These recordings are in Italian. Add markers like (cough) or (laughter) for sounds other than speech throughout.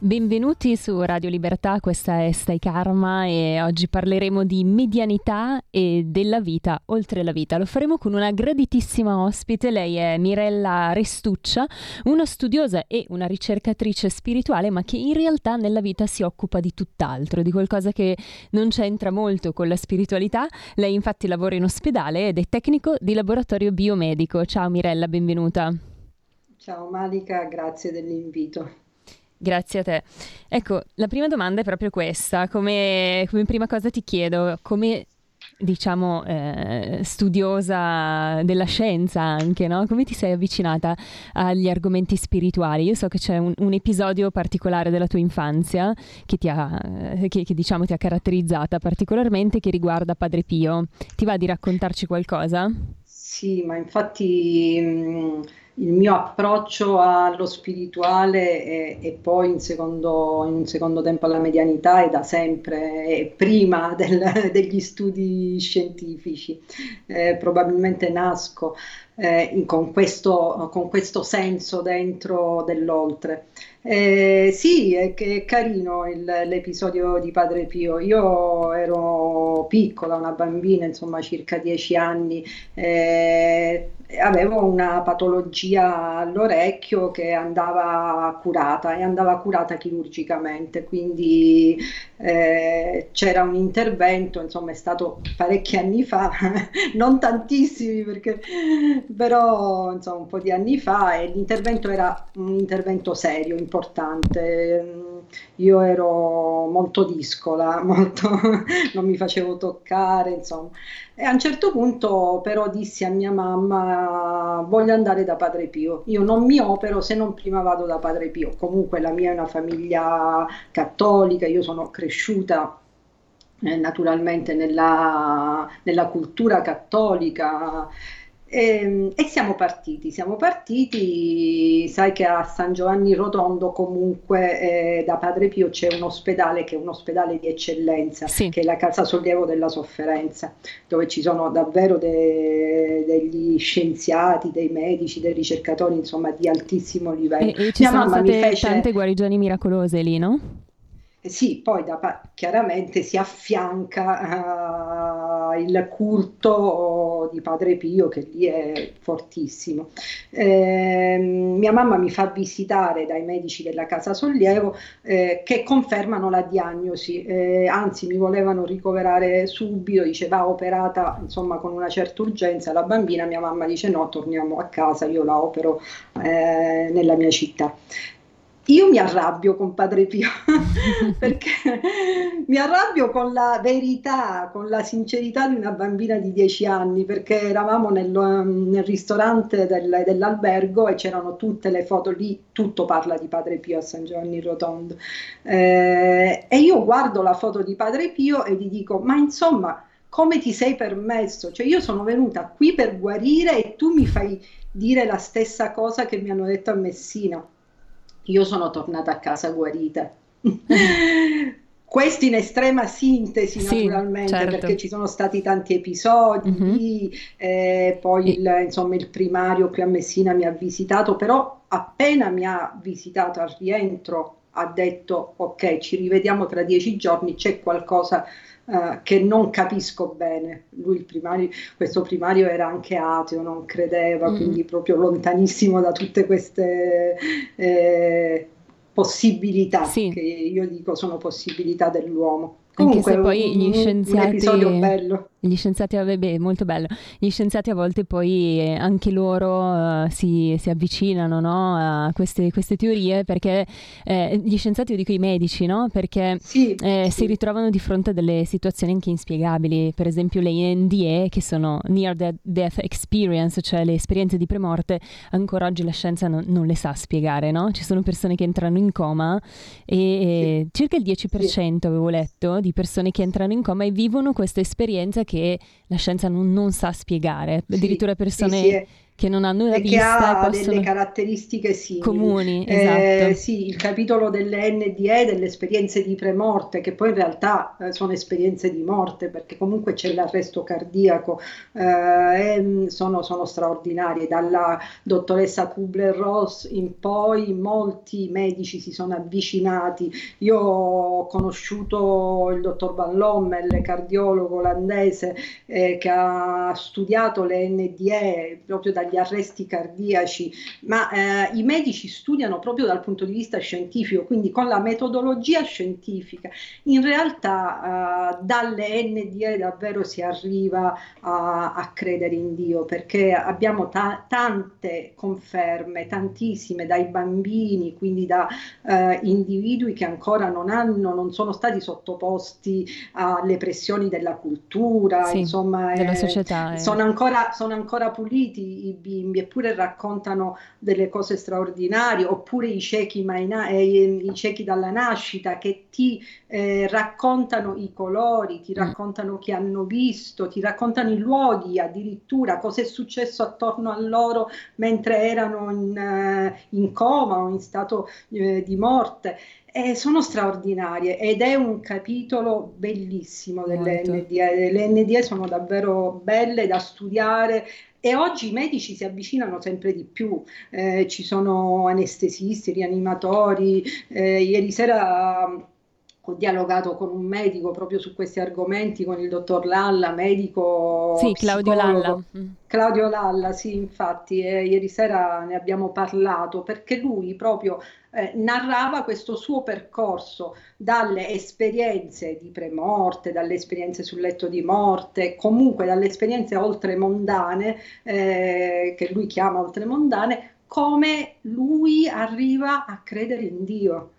Benvenuti su Radio Libertà, questa è Stai Karma e oggi parleremo di medianità e della vita oltre la vita. Lo faremo con una graditissima ospite, lei è Mirella Restuccia, una studiosa e una ricercatrice spirituale, ma che in realtà nella vita si occupa di tutt'altro, di qualcosa che non c'entra molto con la spiritualità. Lei infatti lavora in ospedale ed è tecnico di laboratorio biomedico. Ciao Mirella, benvenuta. Ciao Malika, grazie dell'invito. Grazie a te. Ecco, la prima domanda è proprio questa. Come, come prima cosa ti chiedo, come diciamo eh, studiosa della scienza anche, no? Come ti sei avvicinata agli argomenti spirituali? Io so che c'è un, un episodio particolare della tua infanzia che ti ha, che, che, diciamo ti ha caratterizzata particolarmente che riguarda Padre Pio. Ti va di raccontarci qualcosa? Sì, ma infatti mh, il mio approccio allo spirituale e, e poi in secondo, in secondo, tempo alla medianità è da sempre, è prima del, (laughs) degli studi scientifici. Eh, probabilmente nasco eh, con, questo, con, questo, senso dentro dell'oltre. Eh, sì, è, è carino il, l'episodio di Padre Pio. Io ero piccola, una bambina, insomma, circa dieci anni. Avevo una patologia all'orecchio che andava curata e andava curata chirurgicamente, quindi eh, c'era un intervento, insomma è stato parecchi anni fa, (laughs) non tantissimi perché però insomma un po' di anni fa e l'intervento era un intervento serio, importante. Io ero molto discola, (laughs) molto, non mi facevo toccare, insomma. E a un certo punto però dissi a mia mamma voglio andare da Padre Pio. Io non mi opero se non prima vado da Padre Pio. Comunque la mia è una famiglia cattolica, io sono cresciuta eh, naturalmente nella, nella cultura cattolica e, ehm, e, siamo partiti, siamo partiti, sai che a San Giovanni Rotondo comunque eh, da Padre Pio c'è un ospedale che è un ospedale di eccellenza, sì. che è la Casa Sollievo della Sofferenza, dove ci sono davvero de, degli scienziati, dei medici, dei ricercatori, insomma di altissimo livello. E, e ci Mia sono state fece... tante guarigioni miracolose lì, no? Eh sì, poi da, chiaramente si affianca uh, il culto di Padre Pio che lì è fortissimo. Eh, mia mamma mi fa visitare dai medici della Casa Sollievo eh, che confermano la diagnosi, eh, anzi mi volevano ricoverare subito, diceva operata insomma con una certa urgenza. La bambina, mia mamma dice no, torniamo a casa, io la opero eh, nella mia città io mi arrabbio con Padre Pio (laughs) perché mi arrabbio con la verità, con la sincerità di una bambina di dieci anni, perché eravamo nel, nel ristorante del, dell'albergo e c'erano tutte le foto lì, tutto parla di Padre Pio a San Giovanni Rotondo. Eh, e io guardo la foto di Padre Pio e gli dico, ma insomma, come ti sei permesso? Cioè io sono venuta qui per guarire e tu mi fai dire la stessa cosa che mi hanno detto a Messina io sono tornata a casa guarita. (laughs) Questo in estrema sintesi, sì, naturalmente, certo. perché ci sono stati tanti episodi. Mm-hmm. Eh, poi il, insomma, il primario qui a Messina mi ha visitato, però appena mi ha visitato al rientro ha detto ok, ci rivediamo tra dieci giorni, c'è qualcosa uh, che non capisco bene. Lui, primario, questo primario era anche ateo, non credeva, mm. quindi proprio lontanissimo da tutte queste eh, possibilità sì. che io dico sono possibilità dell'uomo. Comunque, Anche se poi gli scienziati... Un episodio bello. Gli scienziati, vabbè, molto bello. Gli scienziati a volte poi eh, anche loro uh, si, si, avvicinano no, a queste, queste, teorie perché eh, gli scienziati, io dico i medici, no? Perché sì, eh, sì. si ritrovano di fronte a delle situazioni anche inspiegabili. Per esempio le NDE, che sono Near Death Experience, cioè le esperienze di premorte, ancora oggi la scienza non, non le sa spiegare, no? Ci sono persone che entrano in coma e sì. circa il 10% avevo letto di persone che entrano in coma e vivono questa esperienza che la scienza non, non sa spiegare, addirittura persone sì, sì, che non hanno e vista e possono... delle caratteristiche simili. Comuni, eh, esatto. Sì, il capitolo delle NDE, delle esperienze di premorte, che poi in realtà eh, sono esperienze di morte, perché comunque c'è l'arresto cardiaco, eh, sono, sono, straordinarie. Dalla dottoressa Kubler-Ross in poi molti medici si sono avvicinati. Io ho conosciuto il dottor Van Lommel, cardiologo olandese, eh, che ha studiato le NDE proprio dagli arresti cardiaci, ma eh, i medici studiano proprio dal punto di vista scientifico, quindi con la metodologia scientifica. In realtà eh, dalle NDE davvero si arriva a, a, credere in Dio, perché abbiamo ta- tante conferme, tantissime, dai bambini, quindi da eh, individui che ancora non hanno, non sono stati sottoposti alle pressioni della cultura, sì, insomma, della società. Eh. Sono, ancora, sono ancora puliti i bimbi, eppure raccontano delle cose straordinarie, oppure i ciechi, maina, eh, i ciechi dalla nascita che ti eh, raccontano i colori, ti mm. raccontano che hanno visto, ti raccontano i luoghi addirittura, cosa è successo attorno a loro mentre erano in, uh, in coma o in stato uh, di morte. Eh, sono straordinarie ed è un capitolo bellissimo delle NDE. Le NDE sono davvero belle da studiare, e oggi i medici si avvicinano sempre di più, eh, ci sono anestesisti, rianimatori. Eh, ieri sera ho dialogato con un medico proprio su questi argomenti, con il dottor Lalla, medico. Sì, Claudio Lalla. Mm. Claudio Lalla, sì, infatti, eh, ieri sera ne abbiamo parlato perché lui proprio eh, narrava questo suo percorso dalle esperienze di premorte, dalle esperienze sul letto di morte, comunque dalle esperienze oltremondane, eh, che lui chiama oltremondane, come lui arriva a credere in Dio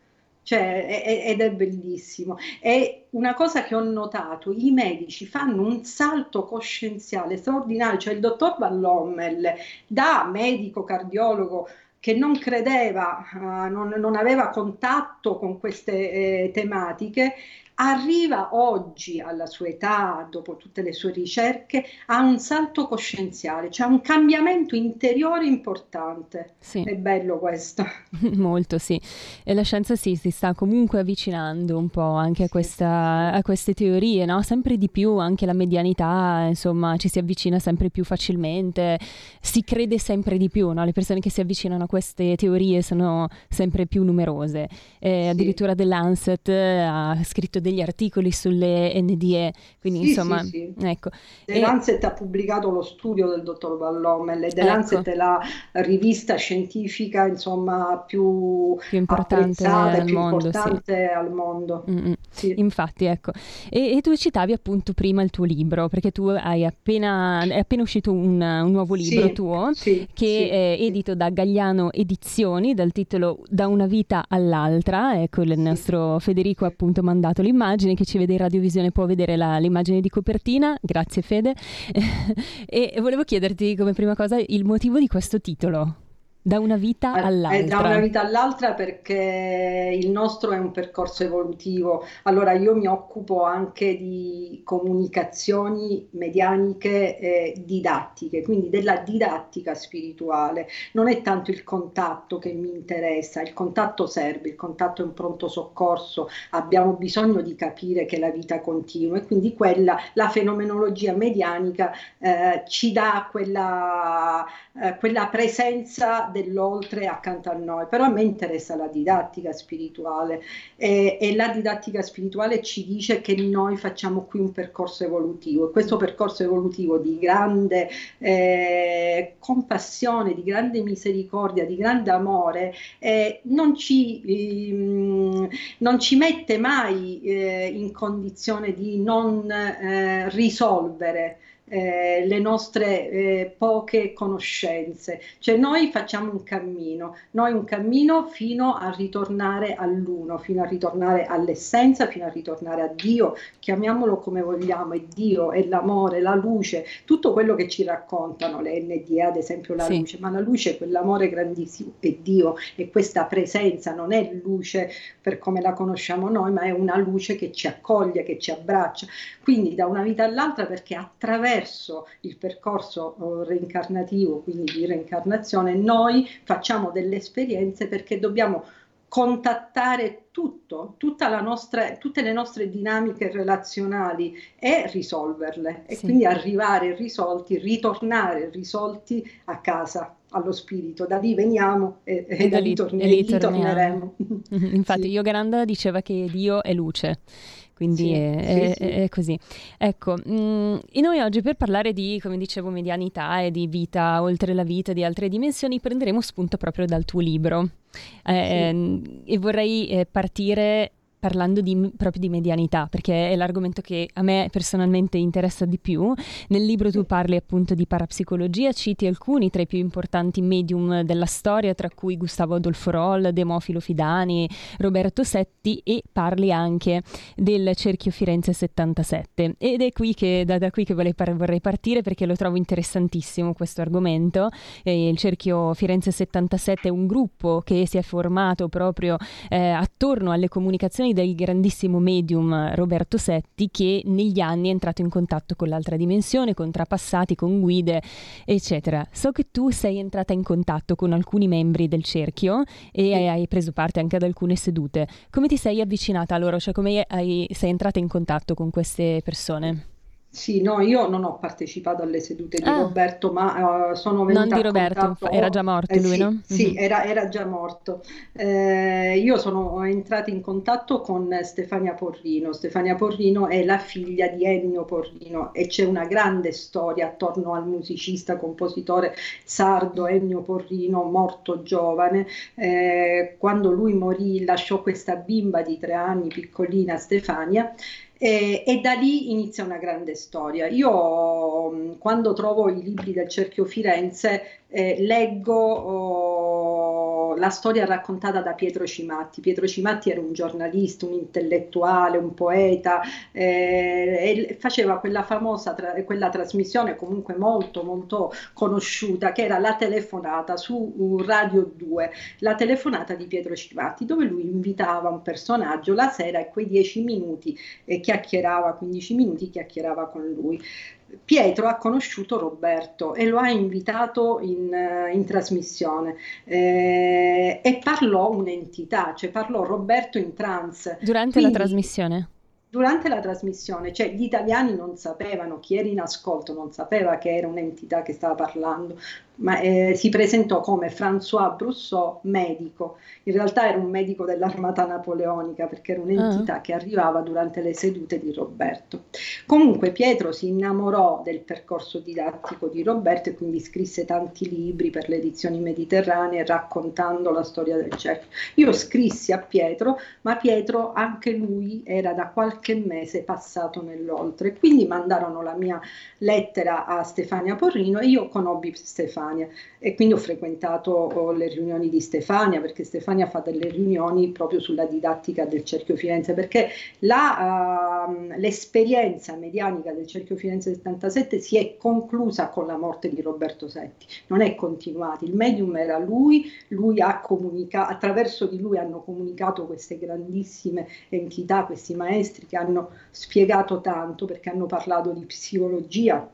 cioè, ed è bellissimo. È una cosa che ho notato, i medici fanno un salto coscienziale straordinario, cioè il dottor Van da medico cardiologo che non credeva, uh, non, non, aveva contatto con queste eh, tematiche, arriva oggi alla sua età, dopo tutte le sue ricerche, a un salto coscienziale, cioè un cambiamento interiore importante. Sì. È bello questo. (laughs) Molto, sì. E la scienza sì, si sta comunque avvicinando un po' anche a, questa, a queste teorie, no? Sempre di più anche la medianità, insomma, ci si avvicina sempre più facilmente, si crede sempre di più, no? Le persone che si avvicinano a queste teorie sono sempre più numerose. Eh, sì. Addirittura The Lancet ha scritto degli articoli sulle NDE, quindi sì, insomma, sì, sì. ecco. The e... Lancet ha pubblicato lo studio del dottor Vallomel, The ecco. Lancet è la rivista scientifica, insomma, più, più importante al più mondo, importante al mondo. Infatti, ecco. E, e, tu citavi appunto prima il tuo libro, perché tu hai appena, è appena uscito un, un nuovo libro tuo, che è edito da Gagliano Edizioni, dal titolo Da una vita all'altra, ecco il nostro Federico appunto mandato l'immagine l'immagine, chi ci vede in radiovisione può vedere la, l'immagine di copertina, grazie Fede, (laughs) e volevo chiederti come prima cosa il motivo di questo titolo. Da una vita all'altra. È da una vita all'altra perché il nostro è un percorso evolutivo. Allora io mi occupo anche di comunicazioni medianiche e didattiche, quindi della didattica spirituale. Non è tanto il contatto che mi interessa, il contatto serve, il contatto è un pronto soccorso, abbiamo bisogno di capire che la vita continua e quindi quella, la fenomenologia medianica eh, ci dà quella, eh, quella presenza dell'oltre accanto a noi, però a me interessa la didattica spirituale e, e, la didattica spirituale ci dice che noi facciamo qui un percorso evolutivo e questo percorso evolutivo di grande eh, compassione, di grande misericordia, di grande amore eh, non, ci, eh, non, ci, mette mai eh, in condizione di non eh, risolvere eh, le nostre eh, poche conoscenze. Cioè noi facciamo un cammino, noi un cammino fino a ritornare all'uno, fino a ritornare all'essenza, fino a ritornare a Dio, chiamiamolo come vogliamo, è Dio, è l'amore, la luce, tutto quello che ci raccontano le NDA, ad esempio la sì. luce, ma la luce è quell'amore grandissimo, è Dio, e questa presenza non è luce per come la conosciamo noi, ma è una luce che ci accoglie, che ci abbraccia. Quindi da una vita all'altra perché attraverso attraverso il percorso oh, reincarnativo, quindi di reincarnazione, noi facciamo delle esperienze perché dobbiamo contattare tutto, nostra, tutte le nostre dinamiche relazionali e risolverle e sì. quindi arrivare risolti, ritornare risolti a casa allo spirito, da lì veniamo e, e, e da lì, torne, e lì torneremo. (laughs) Infatti sì. Yogananda diceva che Dio è luce quindi sì, è, sì, è, è, così. Ecco, mh, mm, e noi oggi per parlare di, come dicevo, medianità e di vita oltre la vita, di altre dimensioni, prenderemo spunto proprio dal tuo libro. Eh, e vorrei eh, partire parlando di, proprio di medianità, perché è l'argomento che a me personalmente interessa di più. Nel libro tu parli appunto di parapsicologia, citi alcuni tra i più importanti medium della storia, tra cui Gustavo Adolfo Roll, Demofilo Fidani, Roberto Setti e parli anche del Cerchio Firenze 77. Ed è qui che, da, da qui che vorrei, vorrei, partire perché lo trovo interessantissimo questo argomento. Eh, il Cerchio Firenze 77 è un gruppo che si è formato proprio eh, attorno alle comunicazioni riflessioni del grandissimo medium Roberto Setti che negli anni è entrato in contatto con l'altra dimensione, con trapassati, con guide, eccetera. So che tu sei entrata in contatto con alcuni membri del cerchio e hai, hai preso parte anche ad alcune sedute. Come ti sei avvicinata a loro? Cioè come hai, sei entrata in contatto con queste persone? Sì, no, io non ho partecipato alle sedute di ah. Roberto, ma uh, sono venuta Non di Roberto, contatto... era già morto eh, lui, sì, no? Sì, mm-hmm. era, era, già morto. Eh, io sono entrata in contatto con Stefania Porrino. Stefania Porrino è la figlia di Ennio Porrino e c'è una grande storia attorno al musicista, compositore sardo Ennio Porrino, morto giovane. Eh, quando lui morì lasciò questa bimba di tre anni, piccolina Stefania, e, e, da lì inizia una grande storia. Io quando trovo i libri del Cerchio Firense eh, leggo oh, la storia raccontata da Pietro Cimatti. Pietro Cimatti era un giornalista, un intellettuale, un poeta eh, e faceva quella famosa tra- quella trasmissione comunque molto molto conosciuta che era la telefonata su Radio 2, la telefonata di Pietro Cimatti dove lui invitava un personaggio la sera e quei dieci minuti eh, chiacchierava, 15 minuti chiacchierava con lui. Pietro ha conosciuto Roberto e lo ha invitato in, eh, in trasmissione eh, e parlò un'entità, cioè parlò Roberto in trance. Durante Quindi, la trasmissione? Durante la trasmissione, cioè gli italiani non sapevano, chi era in ascolto non sapeva che era un'entità che stava parlando, ma eh, si presentò come François Brousseau, medico. In realtà era un medico dell'armata napoleonica perché era un'entità uh che arrivava durante le sedute di Roberto. Comunque Pietro si innamorò del percorso didattico di Roberto e quindi scrisse tanti libri per le edizioni mediterranee raccontando la storia del cerchio. Io scrissi a Pietro, ma Pietro anche lui era da qualche mese passato nell'oltre, quindi mandarono la mia lettera a Stefania Porrino e io conobbi Stefania Stefania. E quindi ho frequentato oh, le riunioni di Stefania perché Stefania fa delle riunioni proprio sulla didattica del Cerchio Firenze perché la, uh, l'esperienza medianica del Cerchio Firenze 77 si è conclusa con la morte di Roberto Setti, non è continuata, il medium era lui, lui ha comunicato, attraverso di lui hanno comunicato queste grandissime entità, questi maestri che hanno spiegato tanto perché hanno parlato di psicologia,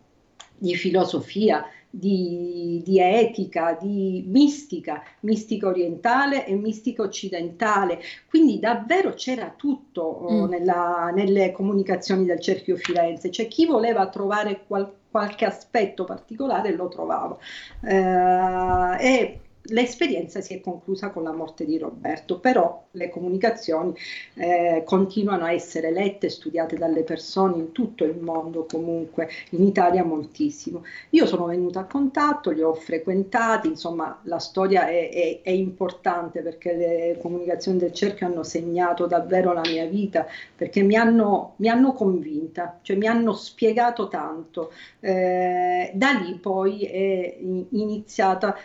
di filosofia, di, di, etica, di mistica, mistica orientale e mistica occidentale. Quindi davvero c'era tutto oh, mm. nella, nelle comunicazioni del Cerchio Firenze, cioè chi voleva trovare qual, qualche aspetto particolare lo trovava. Eh, e l'esperienza si è conclusa con la morte di Roberto, però le comunicazioni eh, continuano a essere lette e studiate dalle persone in tutto il mondo, comunque in Italia moltissimo. Io sono venuta a contatto, li ho frequentati, insomma la storia è, è, è importante perché le comunicazioni del cerchio hanno segnato davvero la mia vita, perché mi hanno, mi hanno convinta, cioè mi hanno spiegato tanto. Eh, da lì poi è iniziata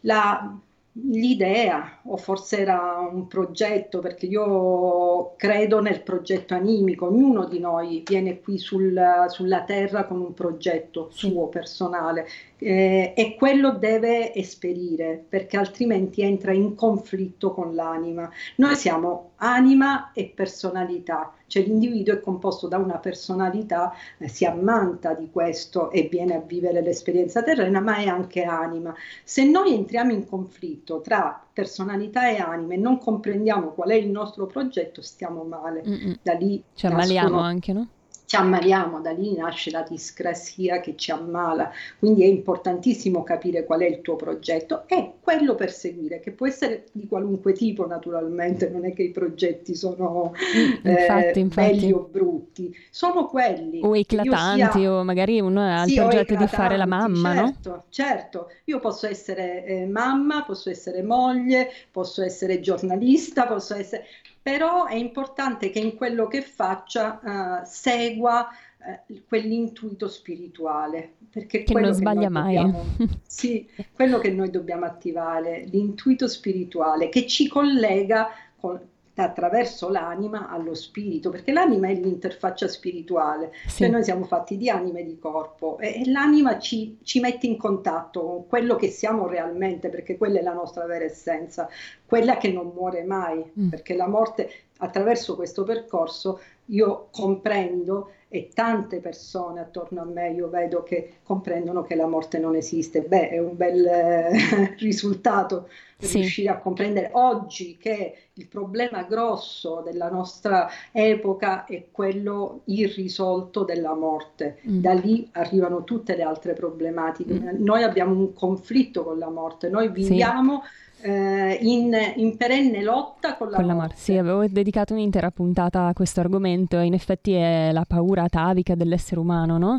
la, l'idea o forse era un progetto perché io credo nel progetto animico, ognuno di noi viene qui sul, sulla terra con un progetto suo personale eh, e quello deve esperire perché altrimenti entra in conflitto con l'anima. Noi siamo anima e personalità, cioè l'individuo è composto da una personalità, eh, si ammanta di questo e viene a vivere l'esperienza terrena, ma è anche anima. Se noi entriamo in conflitto tra personalità e anima e non comprendiamo qual è il nostro progetto, stiamo male. Mm-mm. Da lì ci ammaliamo anche, no? Ci ammaliamo, da lì nasce la discrasia che ci ammala, quindi è importantissimo capire qual è il tuo progetto e quello perseguire, che può essere di qualunque tipo naturalmente, non è che i progetti sono mm, infatti, eh, infatti. belli o brutti, sono quelli. O eclatanti, sia... o magari uno ha il progetto di fare la mamma, certo, no? Certo, io posso essere eh, mamma, posso essere moglie, posso essere giornalista, posso essere però è importante che in quello che faccia uh, segua uh, quell'intuito spirituale. Perché che non sbaglia mai. Dobbiamo, (laughs) sì, quello che noi dobbiamo attivare, l'intuito spirituale che ci collega con, attraverso l'anima allo spirito, perché l'anima è l'interfaccia spirituale, sì. cioè noi siamo fatti di anima e di corpo e, e l'anima ci, ci, mette in contatto con quello che siamo realmente, perché quella è la nostra vera essenza, quella che non muore mai, mm. perché la morte attraverso questo percorso io comprendo e tante persone attorno a me io vedo che comprendono che la morte non esiste. Beh, è un bel eh, (laughs) risultato sì. riuscire a comprendere oggi che il problema grosso della nostra epoca è quello irrisolto della morte. Mm. Da lì arrivano tutte le altre problematiche. Mm. Noi abbiamo un conflitto con la morte, noi viviamo sì eh, in, in, perenne lotta con la, con la morte. Sì, avevo dedicato un'intera puntata a questo argomento, in effetti è la paura atavica dell'essere umano, no?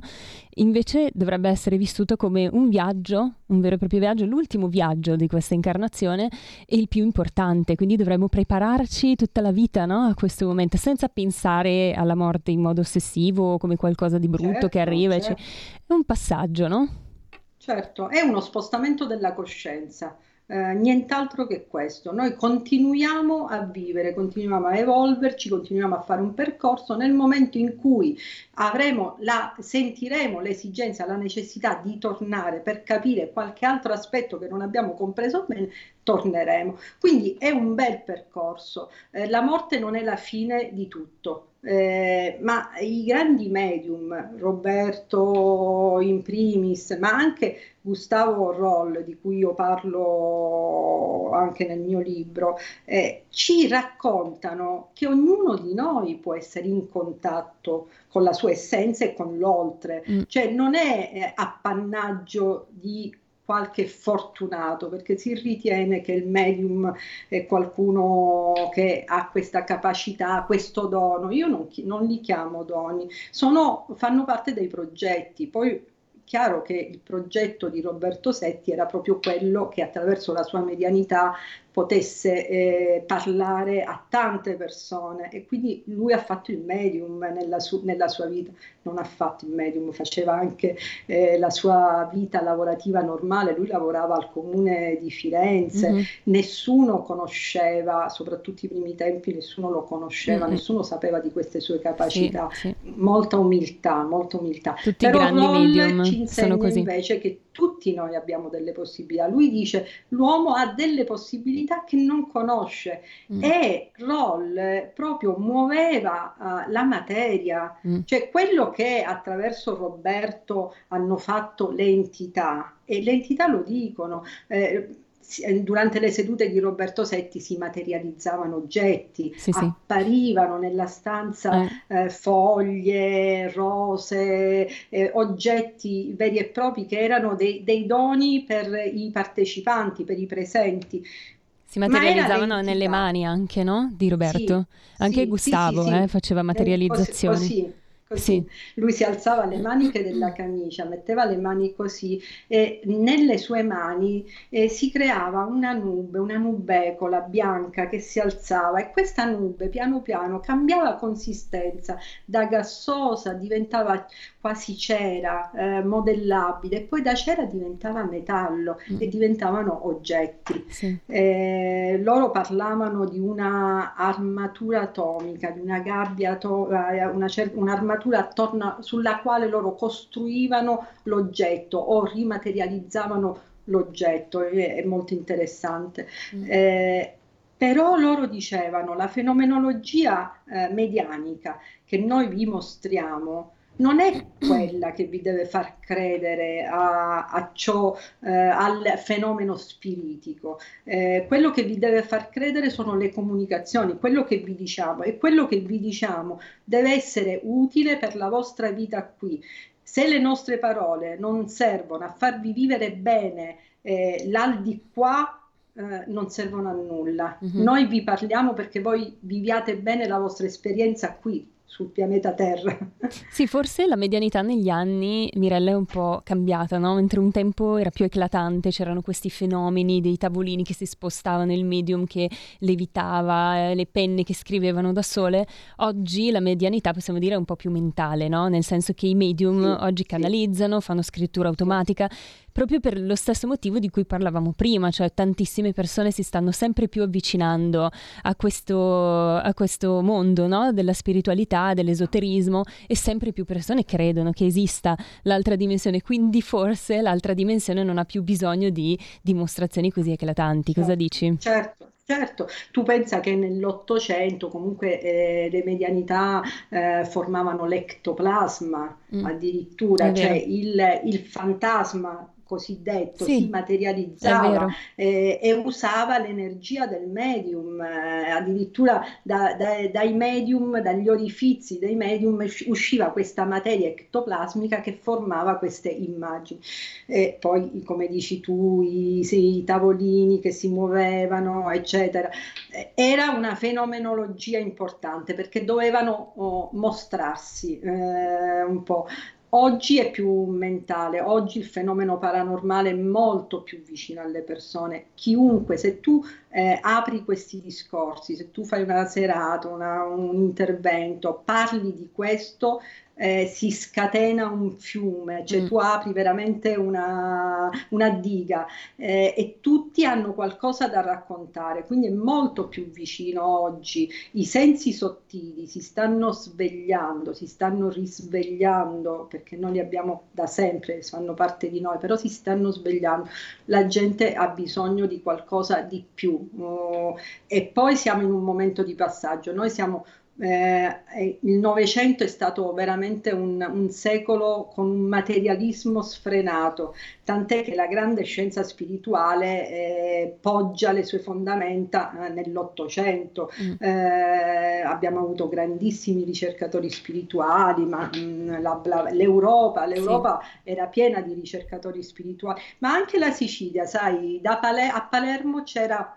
Invece dovrebbe essere vissuto come un viaggio, un vero e proprio viaggio, l'ultimo viaggio di questa incarnazione e il più importante, quindi dovremmo prepararci tutta la vita no? a questo momento, senza pensare alla morte in modo ossessivo o come qualcosa di brutto certo, che arriva. Certo. Cioè, è un passaggio, no? Certo, è uno spostamento della coscienza. Eh, nient'altro che questo. Noi continuiamo a vivere, continuiamo a evolverci, continuiamo a fare un percorso nel momento in cui avremo la, sentiremo l'esigenza, la necessità di tornare per capire qualche altro aspetto che non abbiamo compreso bene, torneremo. Quindi è un bel percorso. Eh, la morte non è la fine di tutto. Eh, ma i grandi medium, Roberto in primis, ma anche Gustavo Roll, di cui io parlo anche nel mio libro, eh, ci raccontano che ognuno di noi può essere in contatto con la sua essenza e con l'oltre, mm. cioè non è eh, appannaggio di qualche fortunato, perché si ritiene che il medium è qualcuno che ha questa capacità, questo dono. Io non, non li chiamo doni, sono, fanno parte dei progetti. Poi chiaro che il progetto di Roberto Setti era proprio quello che attraverso la sua medianità potesse eh, parlare a tante persone e quindi lui ha fatto il medium nella, su- nella, sua vita, non ha fatto il medium, faceva anche eh, la sua vita lavorativa normale, lui lavorava al comune di Firenze, mm-hmm. nessuno conosceva, soprattutto i primi tempi nessuno lo conosceva, mm-hmm. nessuno sapeva di queste sue capacità, sì, sì. molta umiltà, molta umiltà. Tutti Però i grandi Roll medium ci insegna sono così. invece che tutti noi abbiamo delle possibilità. Lui dice l'uomo ha delle possibilità che non conosce mm. e Roll proprio muoveva uh, la materia, mm. cioè quello che attraverso Roberto hanno fatto le entità e le entità lo dicono. Eh, eh, durante le sedute di Roberto Setti si materializzavano oggetti, sì, sì. apparivano nella stanza eh. Eh, foglie, rose, eh, oggetti veri e propri che erano dei, dei, doni per i partecipanti, per i presenti. Si materializzavano nelle mani anche, no? Di Roberto. Sì, anche Gustavo eh, faceva eh, materializzazioni. Così, Così. Sì. Lui si alzava le maniche della camicia, metteva le mani così e nelle sue mani eh, si creava una nube, una nubecola bianca che si alzava e questa nube piano piano cambiava consistenza, da gassosa diventava quasi cera, eh, modellabile, e poi da cera diventava metallo mm. e diventavano oggetti. Sì. Eh, loro parlavano di una armatura atomica, di una gabbia, to- eh, una cer- un'armatura armatura attorno sulla quale loro costruivano l'oggetto o rimaterializzavano l'oggetto, è, molto interessante. Mm. Eh, però loro dicevano la fenomenologia eh, medianica che noi vi mostriamo non è (clears throat) quella che vi deve far credere a, a ciò, eh, al fenomeno spiritico. Eh, quello che vi deve far credere sono le comunicazioni, quello che vi diciamo e quello che vi diciamo deve essere utile per la vostra vita qui. Se le nostre parole non servono a farvi vivere bene eh, l'al qua, eh, non servono a nulla. Mm-hmm. Noi vi parliamo perché voi viviate bene la vostra esperienza qui, sul pianeta Terra. (laughs) Sì, forse la medianità negli anni, Mirella, è un po' cambiata, no? Mentre un tempo era più eclatante, c'erano questi fenomeni dei tavolini che si spostavano, il medium che levitava, eh, le penne che scrivevano da sole, oggi la medianità possiamo dire è un po' più mentale, no? Nel senso che i medium sì, oggi canalizzano, sì. fanno scrittura automatica proprio per lo stesso motivo di cui parlavamo prima, cioè tantissime persone si stanno sempre più avvicinando a questo, a questo mondo no? della spiritualità, dell'esoterismo e sempre più persone credono che esista l'altra dimensione, quindi forse l'altra dimensione non ha più bisogno di dimostrazioni così eclatanti. Cosa certo, dici? Certo. Certo, tu pensa che nell'Ottocento comunque eh, le medianità eh, formavano l'ectoplasma mm. addirittura, cioè il, il fantasma cosiddetto sì, si materializzava eh, e usava l'energia del medium, eh, addirittura da, da, dai medium, dagli orifizi dei medium usciva questa materia ectoplasmica che formava queste immagini. E poi, come dici tu, i, sì, i tavolini che si muovevano, eccetera. Era una fenomenologia importante perché dovevano oh, mostrarsi eh, un po'. Oggi è più mentale, oggi il fenomeno paranormale è molto più vicino alle persone. Chiunque, se tu eh, apri questi discorsi, se tu fai una serata, una, un intervento, parli di questo, eh, si scatena un fiume, cioè mm. tu apri veramente una, una diga eh, e tutti hanno qualcosa da raccontare, quindi è molto più vicino oggi. I sensi sottili si stanno svegliando, si stanno risvegliando perché noi li abbiamo da sempre, fanno parte di noi, però si stanno svegliando. La gente ha bisogno di qualcosa di più oh, e poi siamo in un momento di passaggio. Noi siamo eh, il Novecento è stato veramente un, un, secolo con un materialismo sfrenato, tant'è che la grande scienza spirituale eh, poggia le sue fondamenta eh, nell'Ottocento. Mm. Eh, abbiamo avuto grandissimi ricercatori spirituali, ma mh, mm, la, la, l'Europa, l'Europa sì. era piena di ricercatori spirituali, ma anche la Sicilia, sai, Pale- a Palermo c'era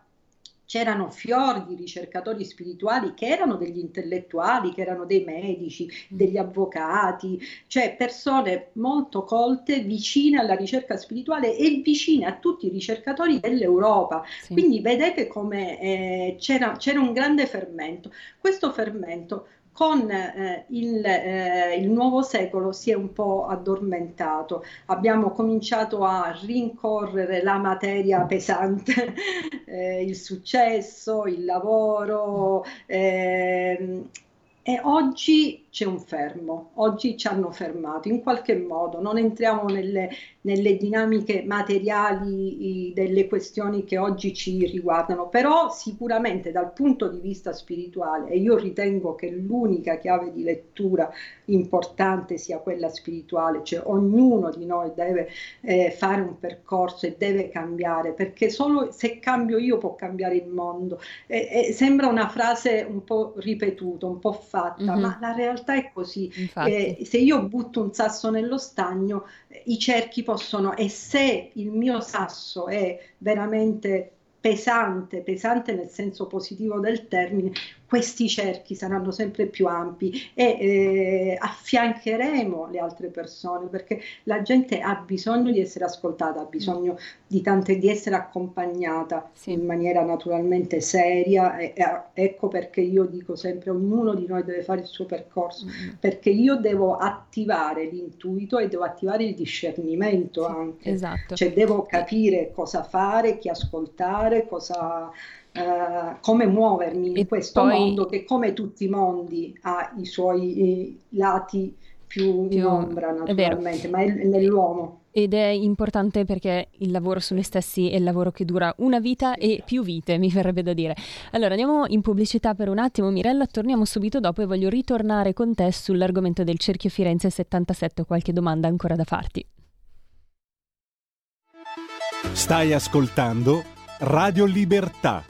c'erano fior di ricercatori spirituali che erano degli intellettuali, che erano dei medici, degli avvocati, cioè persone molto colte, vicine alla ricerca spirituale e vicine a tutti i ricercatori dell'Europa. Sì. Quindi vedete come eh, c'era, c'era un grande fermento. Questo fermento con eh, il, eh, il, nuovo secolo si è un po' addormentato, abbiamo cominciato a rincorrere la materia pesante, (laughs) eh, il successo, il lavoro ehm, e oggi c'è un fermo, oggi ci hanno fermato in qualche modo, non entriamo nelle, nelle dinamiche materiali delle questioni che oggi ci riguardano, però sicuramente dal punto di vista spirituale, e io ritengo che l'unica chiave di lettura importante sia quella spirituale, cioè ognuno di noi deve eh, fare un percorso e deve cambiare, perché solo se cambio io può cambiare il mondo. E, e sembra una frase un po' ripetuta, un po' fatta, mm-hmm. ma la realtà realtà è così. Eh, se io butto un sasso nello stagno, i cerchi possono, e se il mio sasso è veramente pesante, pesante nel senso positivo del termine, questi cerchi saranno sempre più ampi e eh, affiancheremo le altre persone perché la gente ha bisogno di essere ascoltata, ha bisogno di, tante, di essere accompagnata sì. in maniera naturalmente seria. E, e, ecco perché io dico sempre ognuno di noi deve fare il suo percorso, mm-hmm. perché io devo attivare l'intuito e devo attivare il discernimento sì, anche. Esatto. Cioè devo capire cosa fare, chi ascoltare, cosa Uh, come muovermi in questo poi... mondo che come tutti i mondi ha i suoi i lati più, più in ombra naturalmente, è ma è nell'uomo. Ed è importante perché il lavoro su noi stessi è il lavoro che dura una vita e più vite, mi verrebbe da dire. Allora andiamo in pubblicità per un attimo, Mirella, torniamo subito dopo e voglio ritornare con te sull'argomento del Cerchio Firenze 77, qualche domanda ancora da farti. Stai ascoltando Radio Libertà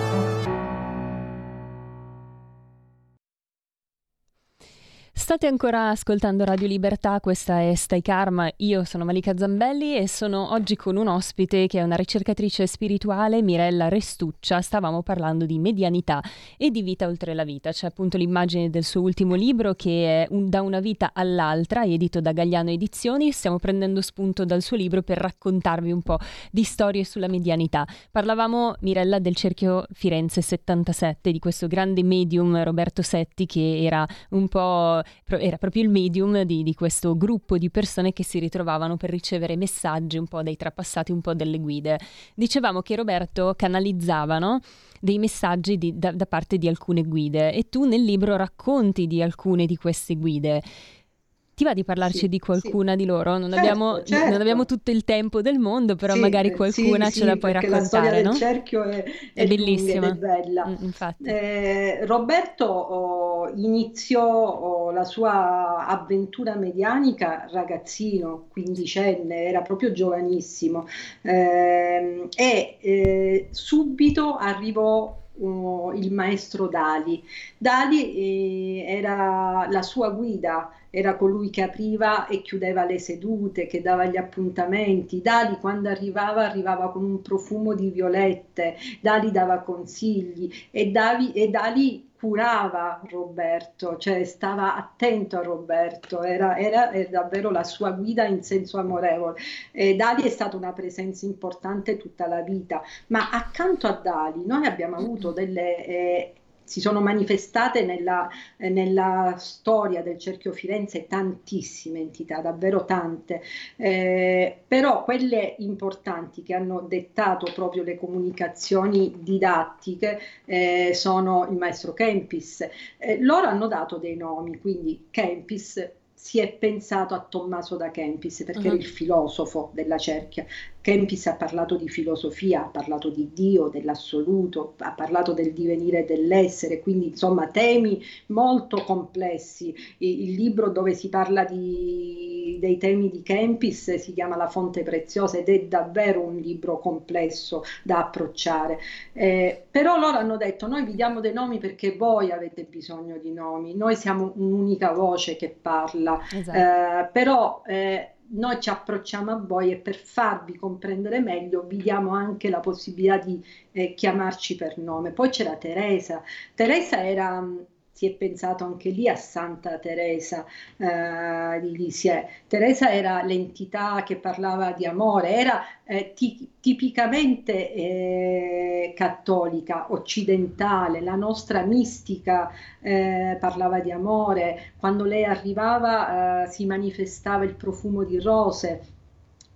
State ancora ascoltando Radio Libertà, questa è Stai Karma, io sono Malika Zambelli e sono oggi con un ospite che è una ricercatrice spirituale, Mirella Restuccia, stavamo parlando di medianità e di vita oltre la vita, c'è appunto l'immagine del suo ultimo libro che è un, Da una vita all'altra, edito da Gagliano Edizioni, stiamo prendendo spunto dal suo libro per raccontarvi un po' di storie sulla medianità. Parlavamo, Mirella, del cerchio Firenze 77, di questo grande medium Roberto Setti che era un po' era proprio il medium di, di, questo gruppo di persone che si ritrovavano per ricevere messaggi un po' dai trapassati, un po' delle guide. Dicevamo che Roberto canalizzavano dei messaggi di, da, da parte di alcune guide e tu nel libro racconti di alcune di queste guide. Ti va di parlarci sì, di qualcuna sì. di loro? Non, certo, abbiamo, certo. non, abbiamo, tutto il tempo del mondo, però sì, magari qualcuna ce la puoi raccontare. La storia no? del cerchio è, è, è bellissima. È bella. Mm, eh, Roberto oh, iniziò oh, la sua avventura medianica ragazzino, quindicenne, era proprio giovanissimo eh, e eh, subito arrivò uh, il maestro Dali. Dali eh, era la sua guida era colui che apriva e chiudeva le sedute, che dava gli appuntamenti. Dali quando arrivava arrivava con un profumo di violette, Dali dava consigli e, Davi, e Dali curava Roberto, cioè stava attento a Roberto, era, era, era davvero la sua guida in senso amorevole. E Dali è stata una presenza importante tutta la vita, ma accanto a Dali noi abbiamo avuto delle... Eh, si sono manifestate nella, eh, nella, storia del cerchio Firenze tantissime entità, davvero tante, eh, però quelle importanti che hanno dettato proprio le comunicazioni didattiche eh, sono il maestro Kempis. Eh, loro hanno dato dei nomi, quindi Kempis si è pensato a Tommaso da Kempis perché uh-huh. era il filosofo della cerchia. Kempis ha parlato di filosofia, ha parlato di Dio, dell'assoluto, ha parlato del divenire e dell'essere, quindi insomma temi molto complessi. Il libro dove si parla di, dei temi di Kempis si chiama La fonte preziosa ed è davvero un libro complesso da approcciare. Eh, però loro hanno detto noi vi diamo dei nomi perché voi avete bisogno di nomi, noi siamo un'unica voce che parla, esatto. eh, però... Eh, noi ci approcciamo a voi e per farvi comprendere meglio vi diamo anche la possibilità di eh, chiamarci per nome. Poi c'era Teresa. Teresa era si è pensato anche lì a Santa Teresa eh, di Lisieux. Teresa era l'entità che parlava di amore, era eh, t- tipicamente eh, cattolica, occidentale, la nostra mistica eh, parlava di amore, quando lei arrivava eh, si manifestava il profumo di rose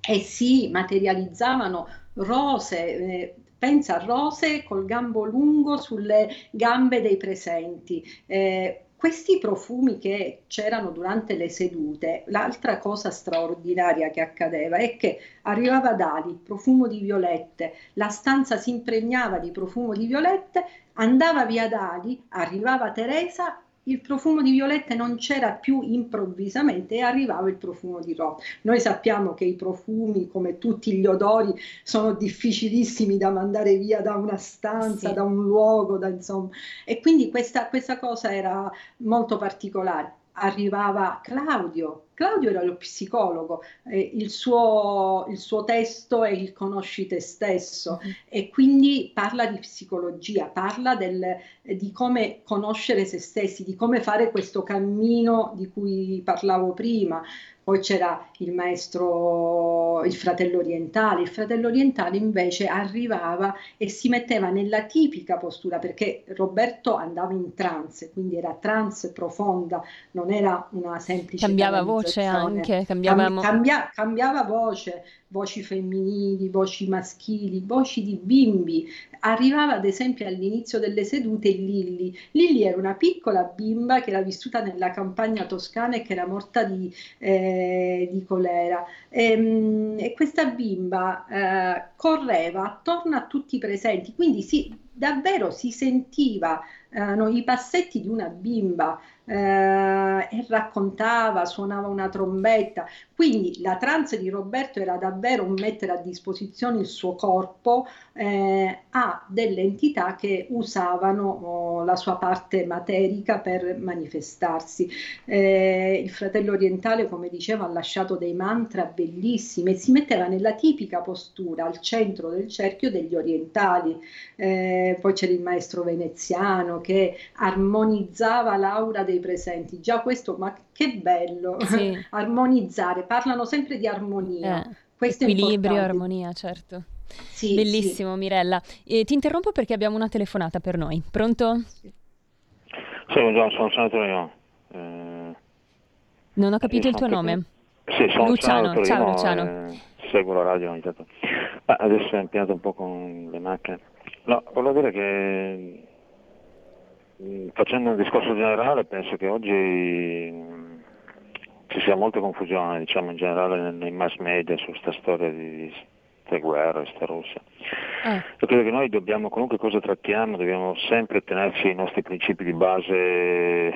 e si materializzavano rose eh, pensa a rose col gambo lungo sulle gambe dei presenti. Eh, questi profumi che c'erano durante le sedute, l'altra cosa straordinaria che accadeva è che arrivava Dali, profumo di violette, la stanza si impregnava di profumo di violette, andava via Dali, arrivava Teresa il profumo di violette non c'era più improvvisamente e arrivava il profumo di rose. Noi sappiamo che i profumi, come tutti gli odori, sono difficilissimi da mandare via da una stanza, sì. da un luogo, da, insomma. E quindi questa, questa cosa era molto particolare arrivava Claudio. Claudio era lo psicologo, eh, il, suo, il, suo, testo è il conosci te stesso mm-hmm. e quindi parla di psicologia, parla del, di come conoscere se stessi, di come fare questo cammino di cui parlavo prima, poi c'era il maestro, il fratello orientale, il fratello orientale invece arrivava e si metteva nella tipica postura perché Roberto andava in trance, quindi era trance profonda, non era una semplice... Cambiava voce anche, cambiava... Cambia, cambiava voce, voci femminili, voci maschili, voci di bimbi. Arrivava ad esempio all'inizio delle sedute Lilli. Lilli era una piccola bimba che era vissuta nella campagna toscana e che era morta di, eh, di colera. E, ehm, e, questa bimba eh, correva attorno a tutti i presenti, quindi si, davvero si sentiva eh, i passetti di una bimba eh, e raccontava, suonava una trombetta. Quindi la trance di Roberto era davvero un mettere a disposizione il suo corpo eh, a delle entità che usavano oh, la sua parte materica per manifestarsi. Eh, il fratello orientale, come dicevo, ha lasciato dei mantra bellissimi e si metteva nella tipica postura al centro del cerchio degli orientali. Eh, poi c'era il maestro veneziano che armonizzava l'aura dei presenti. Già questo, ma che bello, sì. (laughs) armonizzare, parlano sempre di armonia. Eh, questo equilibrio, armonia, certo. Sì, Bellissimo sì. Mirella. E ti interrompo perché abbiamo una telefonata per noi. Pronto? Sì, buongiorno, sono senatore io. Eh, non ho capito il tuo nome. Sì, sono Luciano. Ciao Luciano. Eh, seguo la radio ogni tanto. Ma adesso è impegnato un po' con le macchine. No, volevo dire che Mm, facendo un discorso generale penso che oggi mm, ci sia molta confusione diciamo in generale nei mass media su questa storia di queste guerre, questa Russia. Eh. Io credo che noi dobbiamo, qualunque cosa trattiamo, dobbiamo sempre tenerci i nostri principi di base,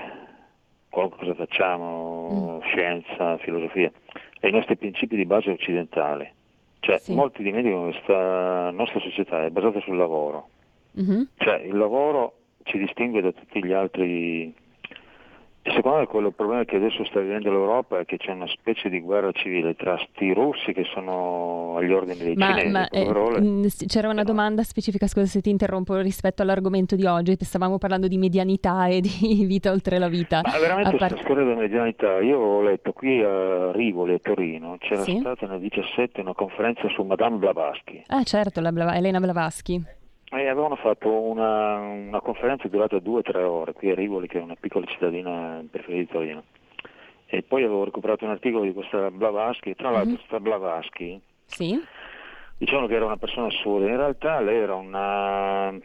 qualunque cosa facciamo, mm. scienza, filosofia, e i nostri principi di base occidentali. Cioè, sì. molti dimenticano che questa nostra società è basata sul lavoro. Mm-hmm. Cioè, il lavoro ci distingue da tutti gli altri. Secondo me quello, il problema che adesso sta vivendo l'Europa è che c'è una specie di guerra civile tra sti russi che sono agli ordini dei ma, cinesi. Ma, eh, c'era una domanda specifica, scusa se ti interrompo, rispetto all'argomento di oggi, stavamo parlando di medianità e di (laughs) vita oltre la vita. Ma veramente part... questa storia della medianità, io ho letto qui a Rivoli, a Torino, c'era sì? stata nel 17 una conferenza su Madame Blavatsky. Ah certo, la Blava... Elena Blavatsky. E avevano fatto una, una conferenza durata due o tre ore qui a Rivoli, che è una piccola cittadina preferita di Torino. E poi avevo recuperato un articolo di questa Blavatsky, tra l'altro mm-hmm. questa Blavatsky, sì. dicevano che era una persona assurda, in realtà lei era una,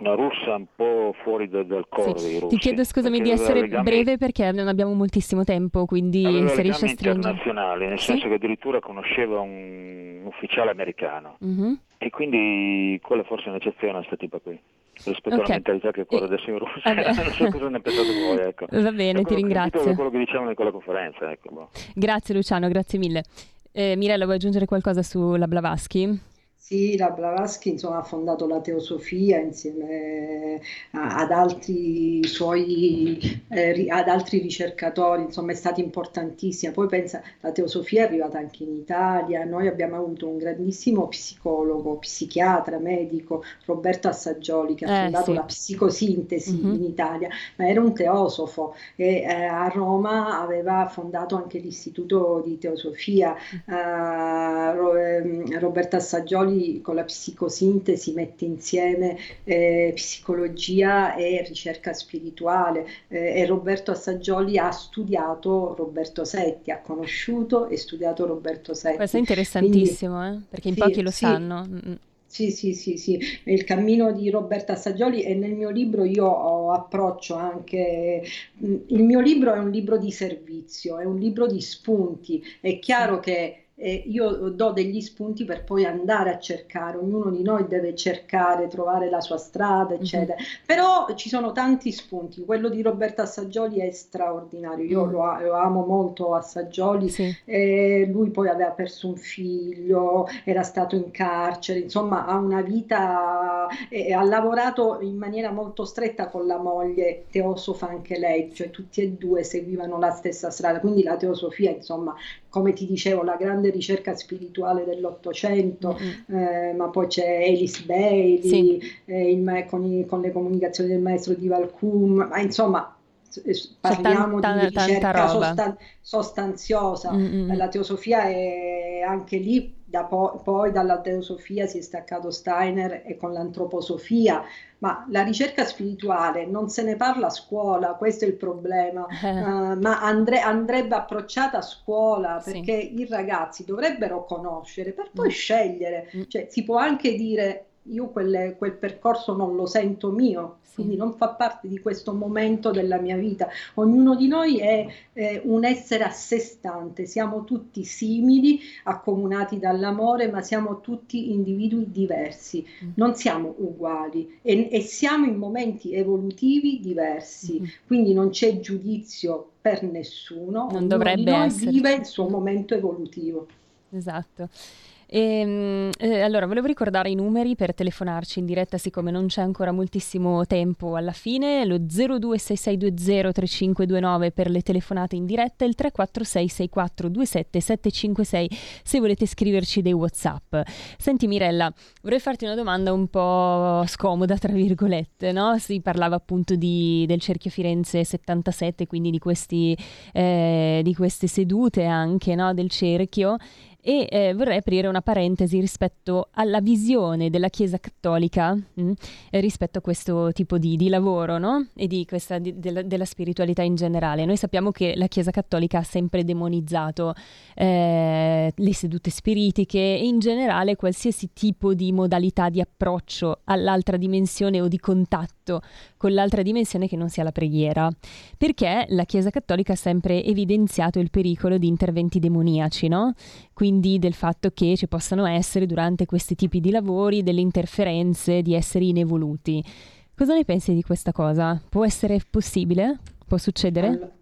una russa un po' fuori da, dal coro sì. russi. Ti chiedo scusami di essere legami... breve perché non abbiamo moltissimo tempo, quindi aveva se riesci a stringere. internazionali, nel sì? senso che addirittura conosceva un ufficiale americano. Mm-hmm. E quindi quella forse è un'eccezione a questa tipa qui rispetto okay. alla mentalità che corre adesso in Russia. (laughs) non so cosa ne pensate voi. (laughs) Ecco. Va bene, ti ringrazio. quello che dicevano in quella conferenza. Ecco, boh. Grazie Luciano, grazie mille. Eh, Mirella, vuoi aggiungere qualcosa sulla Blavatsky? Sì, la Blavatsky insomma, ha fondato la teosofia insieme ad altri suoi, eh, ad altri ricercatori, insomma è stata importantissima. Poi pensa, la teosofia è arrivata anche in Italia, noi abbiamo avuto un grandissimo psicologo, psichiatra, medico, Roberto Assaggioli, che ha eh, fondato sì. la psicosintesi mm-hmm. in Italia, ma era un teosofo e eh, a Roma aveva fondato anche l'Istituto di Teosofia. Uh, Roberto Assaggioli con la psicosintesi mette insieme eh, psicologia e ricerca spirituale eh, e Roberto Assaggioli ha studiato Roberto Setti, ha conosciuto e studiato Roberto Setti. Questo è interessantissimo, Quindi, eh? perché in sì, pochi lo sì. sanno. Mm, mm. Sì, sì, sì, sì, il cammino di Roberta Saggioli e nel mio libro io approccio anche, il mio libro è un libro di servizio, è un libro di spunti, è chiaro che eh, io do degli spunti per poi andare a cercare, ognuno di noi deve cercare, trovare la sua strada, mhm. eccetera. Mm-hmm. Però ci sono tanti spunti, quello di Roberto Assaggioli è straordinario, io mm. lo, lo, amo molto Assaggioli, sì. eh, lui poi aveva perso un figlio, era stato in carcere, insomma ha una vita, eh, ha lavorato in maniera molto stretta con la moglie, teosofa anche lei, cioè tutti e due seguivano la stessa strada, quindi la teosofia insomma come ti dicevo, la grande ricerca spirituale dell'Ottocento, mm-hmm. eh, ma poi c'è Alice Bailey sì. eh, il, con, i, con, le comunicazioni del maestro di Valcum, ma insomma parliamo tanta, di ricerca sostan- sostanziosa, mm-hmm. la teosofia è anche lì, da po- poi dalla teosofia si è staccato Steiner e con l'antroposofia, ma la ricerca spirituale non se ne parla a scuola, questo è il problema, uh, (laughs) ma andre- andrebbe approcciata a scuola perché sì. i ragazzi dovrebbero conoscere per poi mm. scegliere, mm. cioè si può anche dire io quelle, quel percorso non lo sento mio, sì. quindi non fa parte di questo momento della mia vita. Ognuno di noi è eh, un essere a sé stante, siamo tutti simili, accomunati dall'amore, ma siamo tutti individui diversi, mm. non siamo uguali e, e, siamo in momenti evolutivi diversi, mm. quindi non c'è giudizio per nessuno, non dovrebbe essere. vive il suo momento evolutivo. Esatto. E, ehm, eh, allora, volevo ricordare i numeri per telefonarci in diretta, siccome non c'è ancora moltissimo tempo alla fine, lo 0266203529 per le telefonate in diretta e il 34664277756 se volete scriverci dei WhatsApp. Senti Mirella, vorrei farti una domanda un po' scomoda, tra virgolette, no? Si parlava appunto di, del Cerchio Firenze 77, quindi di, questi, eh, di queste sedute anche, no? Del cerchio e eh, vorrei aprire una parentesi rispetto alla visione della Chiesa cattolica mh, mm, rispetto a questo tipo di, di lavoro no? e di questa, di, della, della, spiritualità in generale. Noi sappiamo che la Chiesa cattolica ha sempre demonizzato eh, le sedute spiritiche e in generale qualsiasi tipo di modalità di approccio all'altra dimensione o di contatto con l'altra dimensione che non sia la preghiera, perché la Chiesa cattolica ha sempre evidenziato il pericolo di interventi demoniaci, no? quindi del fatto che ci possano essere durante questi tipi di lavori delle interferenze di esseri inevoluti. Cosa ne pensi di questa cosa? Può essere possibile? Può succedere? Allora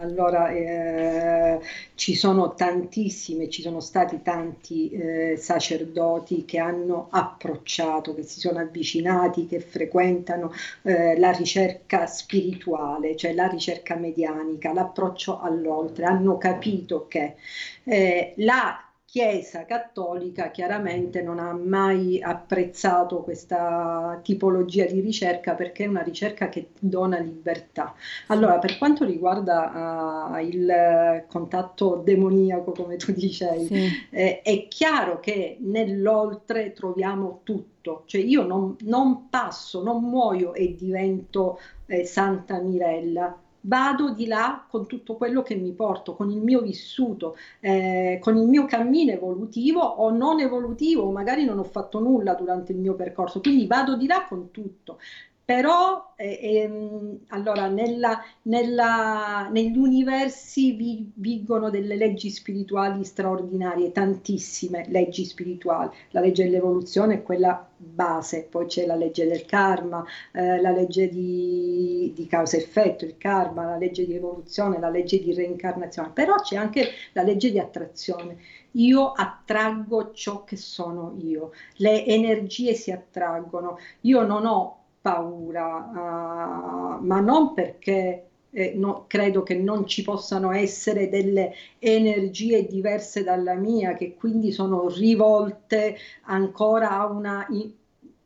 allora, eh, ci sono tantissime, ci sono stati tanti eh, sacerdoti che hanno approcciato, che si sono avvicinati, che frequentano eh, la ricerca spirituale, cioè la ricerca medianica, l'approccio all'oltre, hanno capito che eh, la Chiesa cattolica chiaramente non ha mai apprezzato questa tipologia di ricerca perché è una ricerca che dona libertà. Allora, per quanto riguarda uh, il contatto demoniaco, come tu dicevi, sì. eh, è chiaro che nell'oltre troviamo tutto, cioè io non, non passo, non muoio e divento eh, Santa Mirella vado di là con tutto quello che mi porto, con il mio vissuto, eh, con il mio cammino evolutivo o non evolutivo, magari non ho fatto nulla durante il mio percorso, quindi vado di là con tutto però eh, ehm, allora, nella, nella, negli universi vi, vigono delle leggi spirituali straordinarie, tantissime leggi spirituali. La legge dell'evoluzione è quella base, poi c'è la legge del karma, eh, la legge di di, causa-effetto, il karma, la legge di evoluzione, la legge di reincarnazione, però c'è anche la legge di attrazione. Io attraggo ciò che sono io, le energie si attraggono, io non ho paura, uh, ma non perché eh, no, credo che non ci possano essere delle energie diverse dalla mia, che quindi sono rivolte ancora a una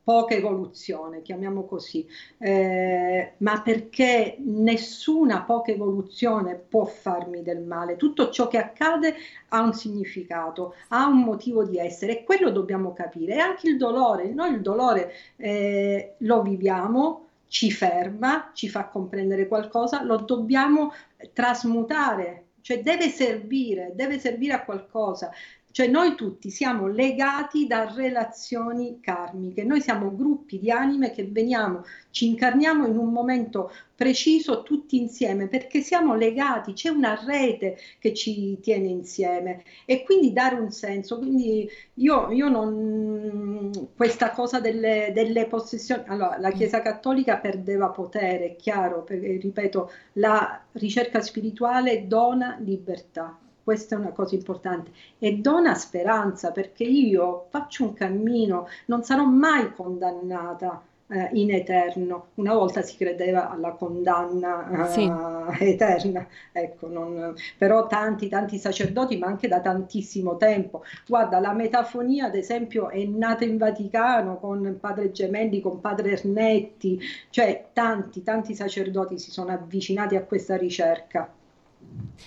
poca evoluzione, chiamiamo così, eh, ma perché nessuna poca evoluzione può farmi del male. Tutto ciò che accade ha un significato, ha un motivo di essere e quello dobbiamo capire. E anche il dolore, noi il dolore eh, lo viviamo, ci ferma, ci fa comprendere qualcosa, lo dobbiamo trasmutare, cioè deve servire, deve servire a qualcosa. Cioè noi tutti siamo legati da relazioni karmiche, noi siamo gruppi di anime che veniamo, ci incarniamo in un momento preciso tutti insieme perché siamo legati, c'è una rete che ci tiene insieme. E quindi dare un senso. Quindi io, io non, questa cosa delle, delle possessioni, allora la Chiesa Cattolica perdeva potere, è chiaro, perché ripeto, la ricerca spirituale dona libertà questa è una cosa importante, e dona speranza perché io faccio un cammino, non sarò mai condannata eh, in eterno. Una volta si credeva alla condanna eh, sì. eterna, ecco, non, però tanti, tanti sacerdoti, ma anche da tantissimo tempo. Guarda, la metafonia, ad esempio, è nata in Vaticano con padre Gemelli, con padre Ernetti, cioè tanti, tanti sacerdoti si sono avvicinati a questa ricerca.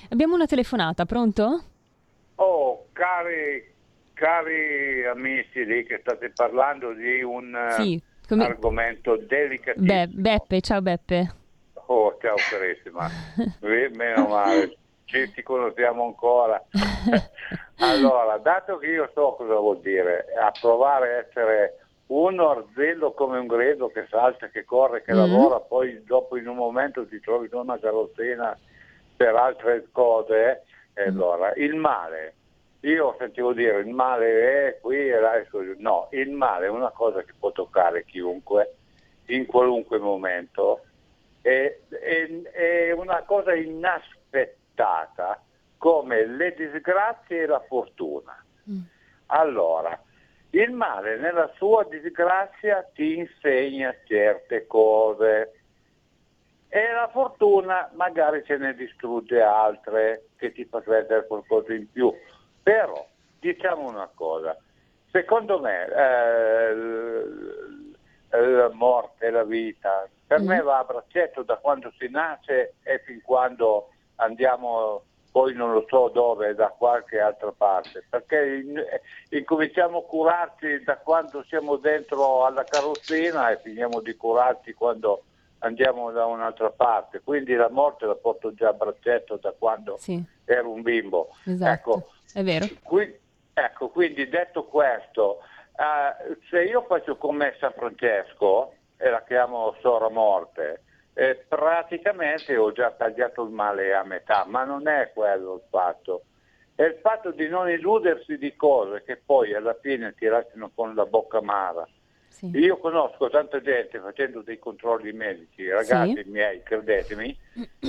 Abbiamo una telefonata, pronto? Oh, cari, cari amici lì che state parlando di un sì, come... argomento delicatissimo. Be- Beppe, ciao Beppe. Oh, ciao carissima. (laughs) Meno male, ci, ci conosciamo ancora. (laughs) allora, dato che io so cosa vuol dire approvare a essere un orzello come un gredo che salta, che corre, che mm. lavora, poi dopo in un momento ti trovi in una carrozzina per altre cose, mm. allora il male, io sentivo dire il male è qui e là, no, il male è una cosa che può toccare chiunque in qualunque momento, è, è, è una cosa inaspettata come le disgrazie e la fortuna. Mm. Allora, il male nella sua disgrazia ti insegna certe cose, e la fortuna magari ce ne distrugge altre che ti fa credere qualcosa in più. Però diciamo una cosa, secondo me eh, la morte, la vita, per mm. me va a braccetto da quando si nasce e fin quando andiamo poi non lo so dove, da qualche altra parte, perché in, incominciamo a curarci da quando siamo dentro alla carrozzina e finiamo di curarci quando andiamo da un'altra parte, quindi la morte la porto già a braccetto da quando sì. ero un bimbo. Esatto, ecco, è vero. Qui, ecco, quindi detto questo, uh, se io faccio come San Francesco e la chiamo Sora Morte, eh, praticamente ho già tagliato il male a metà, ma non è quello il fatto. È il fatto di non illudersi di cose che poi alla fine ti lasciano con la bocca amara. Sì. Io conosco tanta gente facendo dei controlli medici, ragazzi sì. miei, credetemi,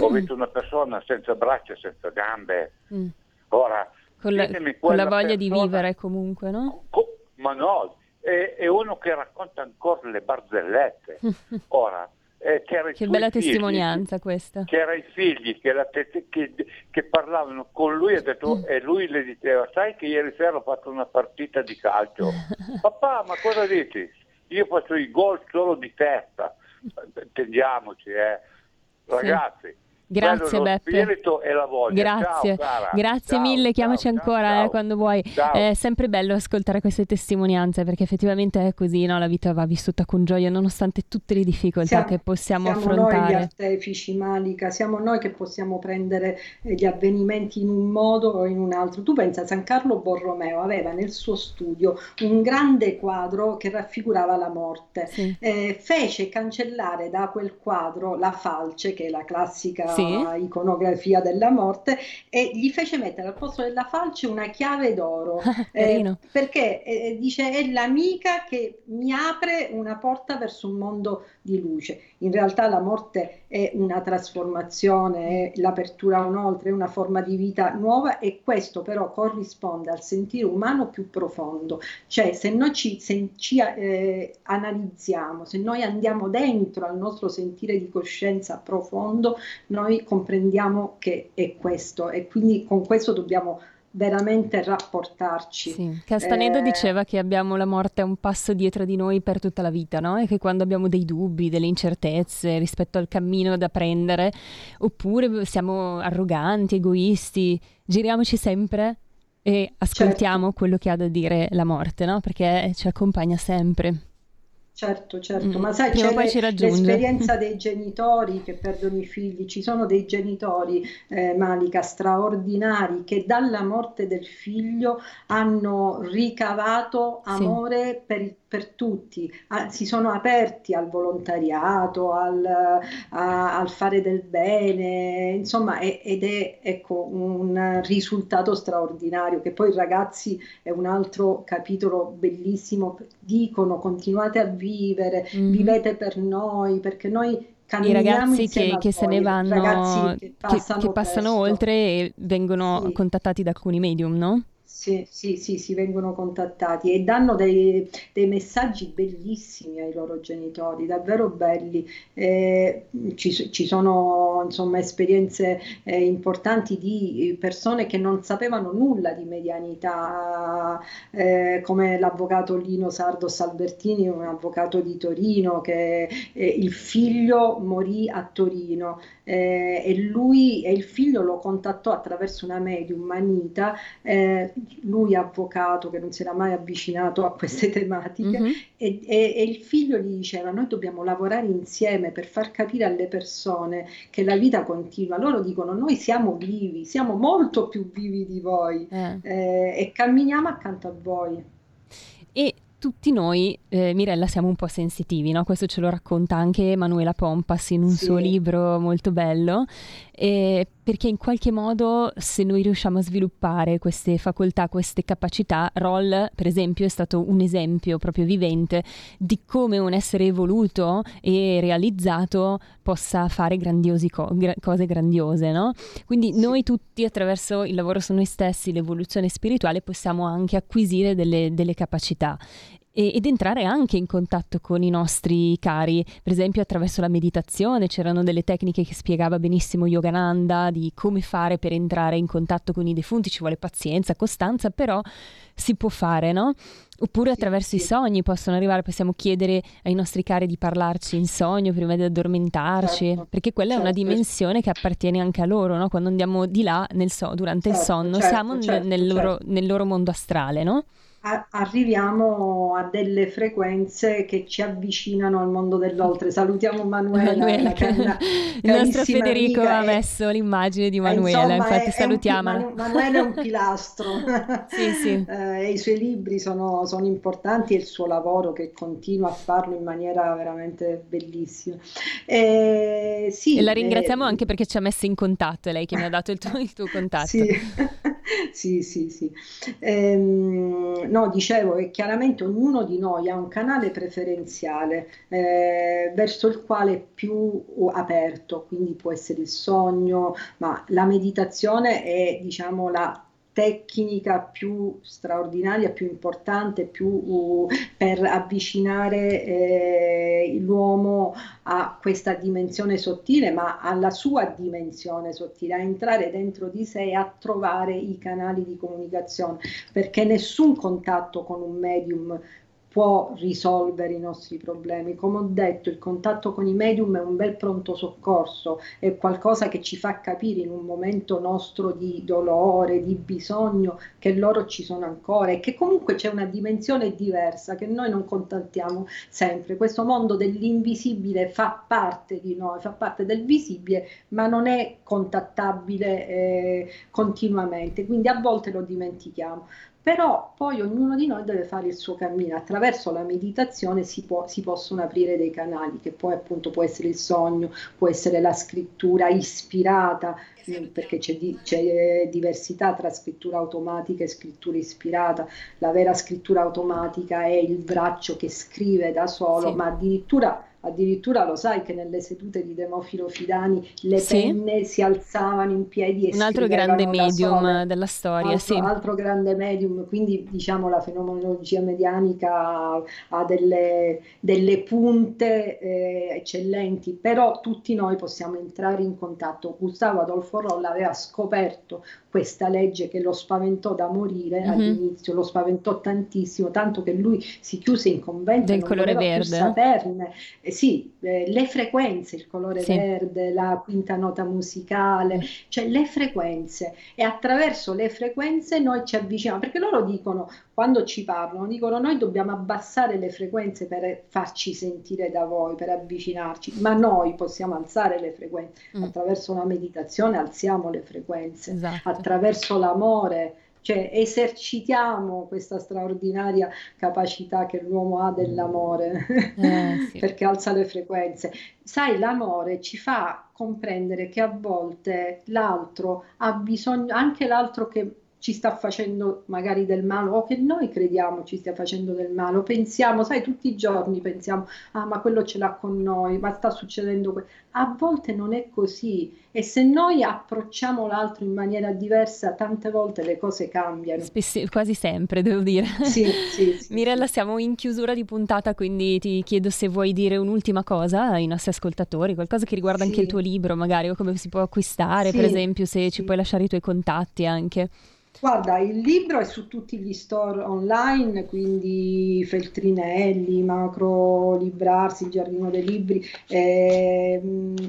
ho visto una persona senza braccia, senza gambe. Mm. Ora, con la, con la voglia persona, di vivere comunque, no? Co- ma no, è, è, uno che racconta ancora le barzellette. (laughs) Ora, eh, che bella figli, testimonianza questa. C'era i figli che, te- che, che parlavano con lui e, detto, mm. e, lui le diceva, sai che ieri sera ho fatto una partita di calcio. (laughs) Papà, ma cosa dici? Io faccio i gol solo di testa, intendiamoci, eh. ragazzi. Sì. Grazie Beppe. spirito e la voglia. Grazie, ciao, grazie ciao, mille, chiamaci ciao, ancora eh, quando vuoi. È sempre bello ascoltare queste testimonianze perché effettivamente è così, no? la vita va vissuta con gioia nonostante tutte le difficoltà siamo, che possiamo siamo affrontare. Siamo noi gli artefici, Malika, siamo noi che possiamo prendere eh, gli avvenimenti in un modo o in un altro. Tu pensa, San Carlo Borromeo aveva nel suo studio un grande quadro che raffigurava la morte. Sì. Eh, fece cancellare da quel quadro la falce, che è la classica sì. iconografia della morte e gli fece mettere al posto della falce una chiave d'oro (laughs) eh, perché eh, dice è l'amica che mi apre una porta verso un mondo di luce. In realtà la morte è una trasformazione, è l'apertura a un oltre, è una forma di vita nuova e questo però corrisponde al sentire umano più profondo. Cioè se noi ci, se ci eh, analizziamo, se noi andiamo dentro al nostro sentire di coscienza profondo, noi comprendiamo che è questo e quindi con questo dobbiamo veramente rapportarci. Sì. Castaneda eh... diceva che abbiamo la morte a un passo dietro di noi per tutta la vita, no? E che quando abbiamo dei dubbi, delle incertezze rispetto al cammino da prendere, oppure siamo arroganti, egoisti, giriamoci sempre e ascoltiamo certo. quello che ha da dire la morte, no? Perché ci accompagna sempre. Certo, certo, mm. ma sai, c'è le, l'esperienza dei genitori che perdono i figli, ci sono dei genitori, eh, Malika, straordinari che dalla morte del figlio hanno ricavato amore sì. per, per, tutti, ah, si sono aperti al volontariato, al, a, al fare del bene, insomma, è, ed è ecco, un risultato straordinario che poi i ragazzi è un altro capitolo bellissimo, dicono continuate a vivere mm-hmm. vivete per noi, perché noi i ragazzi che, che se ne vanno, che passano, che passano oltre e vengono sì. contattati da alcuni medium, no? Sì, sì, sì, si vengono contattati e danno dei, dei, messaggi bellissimi ai loro genitori, davvero belli. Eh, ci, ci, sono insomma esperienze eh, importanti di persone che non sapevano nulla di medianità, eh, come l'avvocato Lino Sardos Albertini, un avvocato di Torino, che eh, il figlio morì a Torino eh, e lui e il figlio lo contattò attraverso una medium, Manita, eh, lui avvocato che non si era mai avvicinato a queste (laughs) tematiche mm-hmm. e, e, e, il figlio gli diceva noi dobbiamo lavorare insieme per far capire alle persone che la vita continua. Loro dicono noi siamo vivi, siamo molto più vivi di voi eh. Eh, e camminiamo accanto a voi. E tutti noi, eh, Mirella, siamo un po' sensitivi, no? questo ce lo racconta anche Emanuela Pompas in un sì. suo libro molto bello, eh, perché in qualche modo se noi riusciamo a sviluppare queste facoltà, queste capacità, Roll per esempio è stato un esempio proprio vivente di come un essere evoluto e realizzato possa fare co- gra- cose grandiose, no? Quindi sì. noi tutti attraverso il lavoro su noi stessi, l'evoluzione spirituale, possiamo anche acquisire delle, delle capacità ed entrare anche in contatto con i nostri cari, per esempio attraverso la meditazione, c'erano delle tecniche che spiegava benissimo Yogananda di come fare per entrare in contatto con i defunti, ci vuole pazienza, costanza, però si può fare, no? Oppure attraverso i sogni possono arrivare, possiamo chiedere ai nostri cari di parlarci in sogno prima di addormentarci, certo, perché quella certo. è una certo. dimensione che appartiene anche a loro, no? Quando andiamo di là so- durante certo, il sonno, certo, siamo certo, nel loro, nel loro mondo astrale, no? Arriviamo a delle frequenze che ci avvicinano al mondo dell'oltre. Salutiamo Manuela, (laughs) Manuela che, (laughs) il nostro Federico ha messo l'immagine di Manuela, insomma, infatti è, salutiamo. È Manuela è un pilastro, (laughs) sì, sì. Eh, i suoi libri sono, sono, importanti e il suo lavoro che continua a farlo in maniera veramente bellissima. Eh, sì, e la ringraziamo eh, anche perché ci ha messo in contatto, è lei che mi ha dato il tuo, il tuo contatto. Sì, sì, sì. sì. Ehm, no, dicevo che chiaramente ognuno di noi ha un canale preferenziale eh, verso il quale è più aperto, quindi può essere il sogno, ma la meditazione è diciamo la tecnica più straordinaria, più importante, più uh, per avvicinare eh, l'uomo a questa dimensione sottile, ma alla sua dimensione sottile, a entrare dentro di sé e a trovare i canali di comunicazione, perché nessun contatto con un medium può risolvere i nostri problemi. Come ho detto, il contatto con i medium è un bel pronto soccorso, è qualcosa che ci fa capire in un momento nostro di dolore, di bisogno, che loro ci sono ancora e che comunque c'è una dimensione diversa che noi non contattiamo sempre. Questo mondo dell'invisibile fa parte di noi, fa parte del visibile, ma non è contattabile eh, continuamente, quindi a volte lo dimentichiamo però poi ognuno di noi deve fare il suo cammino, attraverso la meditazione si, può, si possono aprire dei canali, che poi appunto può essere il sogno, può essere la scrittura ispirata, mm, perché c'è, di, c'è, diversità tra scrittura automatica e scrittura ispirata. La vera scrittura automatica è il braccio che scrive da solo, sì. ma addirittura Addirittura lo sai che nelle sedute di Demofilo Fidani le sì. penne si alzavano in piedi e Un altro grande medium della storia, altro, sì. altro grande medium, quindi diciamo la fenomenologia medianica ha delle, delle punte eh, eccellenti, però tutti noi possiamo entrare in contatto. Gustavo Adolfo Rolla aveva scoperto questa legge che lo spaventò da morire mm-hmm. all'inizio, lo spaventò tantissimo, tanto che lui si chiuse in convento del colore verde. saperne. Eh, sì, eh, le frequenze, il colore sì. verde, la quinta nota musicale, cioè le frequenze e attraverso le frequenze noi ci avviciniamo, perché loro dicono quando ci parlano, dicono noi dobbiamo abbassare le frequenze per farci sentire da voi, per avvicinarci, ma noi possiamo alzare le frequenze mm. attraverso una meditazione, alziamo le frequenze, esatto. attraverso l'amore, cioè esercitiamo questa straordinaria capacità che l'uomo ha dell'amore, eh, (laughs) sì. perché alza le frequenze. Sai, l'amore ci fa comprendere che a volte l'altro ha bisogno, anche l'altro che ci sta facendo magari del male o che noi crediamo ci stia facendo del male, o pensiamo, sai, tutti i giorni pensiamo, ah ma quello ce l'ha con noi, ma sta succedendo questo. A volte non è così e se noi approcciamo l'altro in maniera diversa, tante volte le cose cambiano. Spessi, quasi sempre, devo dire. Sì, sì, (laughs) sì, Mirella, siamo in chiusura di puntata, quindi ti chiedo se vuoi dire un'ultima cosa ai nostri ascoltatori, qualcosa che riguarda anche il tuo libro, magari, o come si può acquistare, per esempio, se ci puoi lasciare i tuoi contatti anche. Guarda, il libro è su tutti gli store online, quindi Feltrinelli, Macro Librarsi, Giardino dei Libri, eh,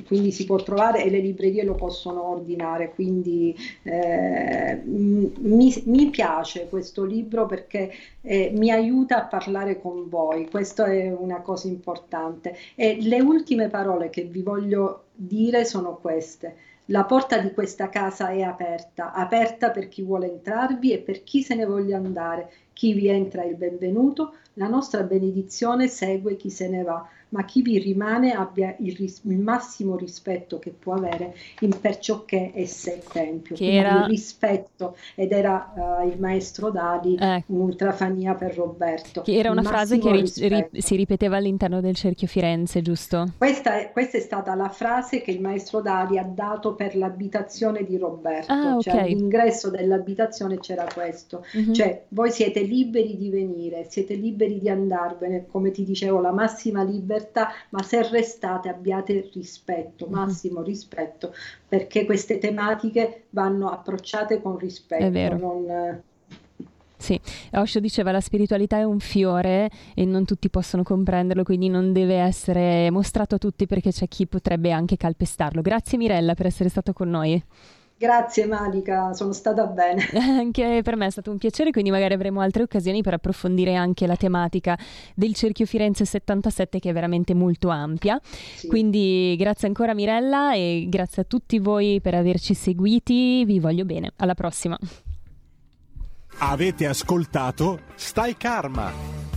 quindi si può trovare e le librerie lo possono ordinare. Quindi eh, mi, mi, piace questo libro perché eh, mi aiuta a parlare con voi, questa è una cosa importante. E le ultime parole che vi voglio dire sono queste la porta di questa casa è aperta, aperta per chi vuole entrarvi e per chi se ne voglia andare. Chi vi entra è il benvenuto, la nostra benedizione segue chi se ne va ma chi vi rimane abbia il, ris- il massimo rispetto che può avere in perciò che esse è tempio. Che era... il rispetto, ed era uh, il maestro Dadi, eh. un'ultrafania per Roberto. Che era una frase che ri- ri- si ripeteva all'interno del cerchio Firenze, giusto? Questa è, questa è, stata la frase che il maestro Dadi ha dato per l'abitazione di Roberto, ah, cioè okay. all'ingresso dell'abitazione c'era questo, mm-hmm. cioè voi siete liberi di venire, siete liberi di andarvene, come ti dicevo, la massima libertà libertà, ma se restate abbiate rispetto, mhm. massimo rispetto, perché queste tematiche vanno approcciate con rispetto. È vero. Non, sì, Osho diceva la spiritualità è un fiore e non tutti possono comprenderlo, quindi non deve essere mostrato a tutti perché c'è chi potrebbe anche calpestarlo. Grazie Mirella per essere stato con noi. Grazie Malika, sono stata bene. (laughs) anche per me è stato un piacere, quindi magari avremo altre occasioni per approfondire anche la tematica del Cerchio Firenze 77 che è veramente molto ampia. Sì. Quindi grazie ancora Mirella e grazie a tutti voi per averci seguiti, vi voglio bene, alla prossima. Avete ascoltato Stai Karma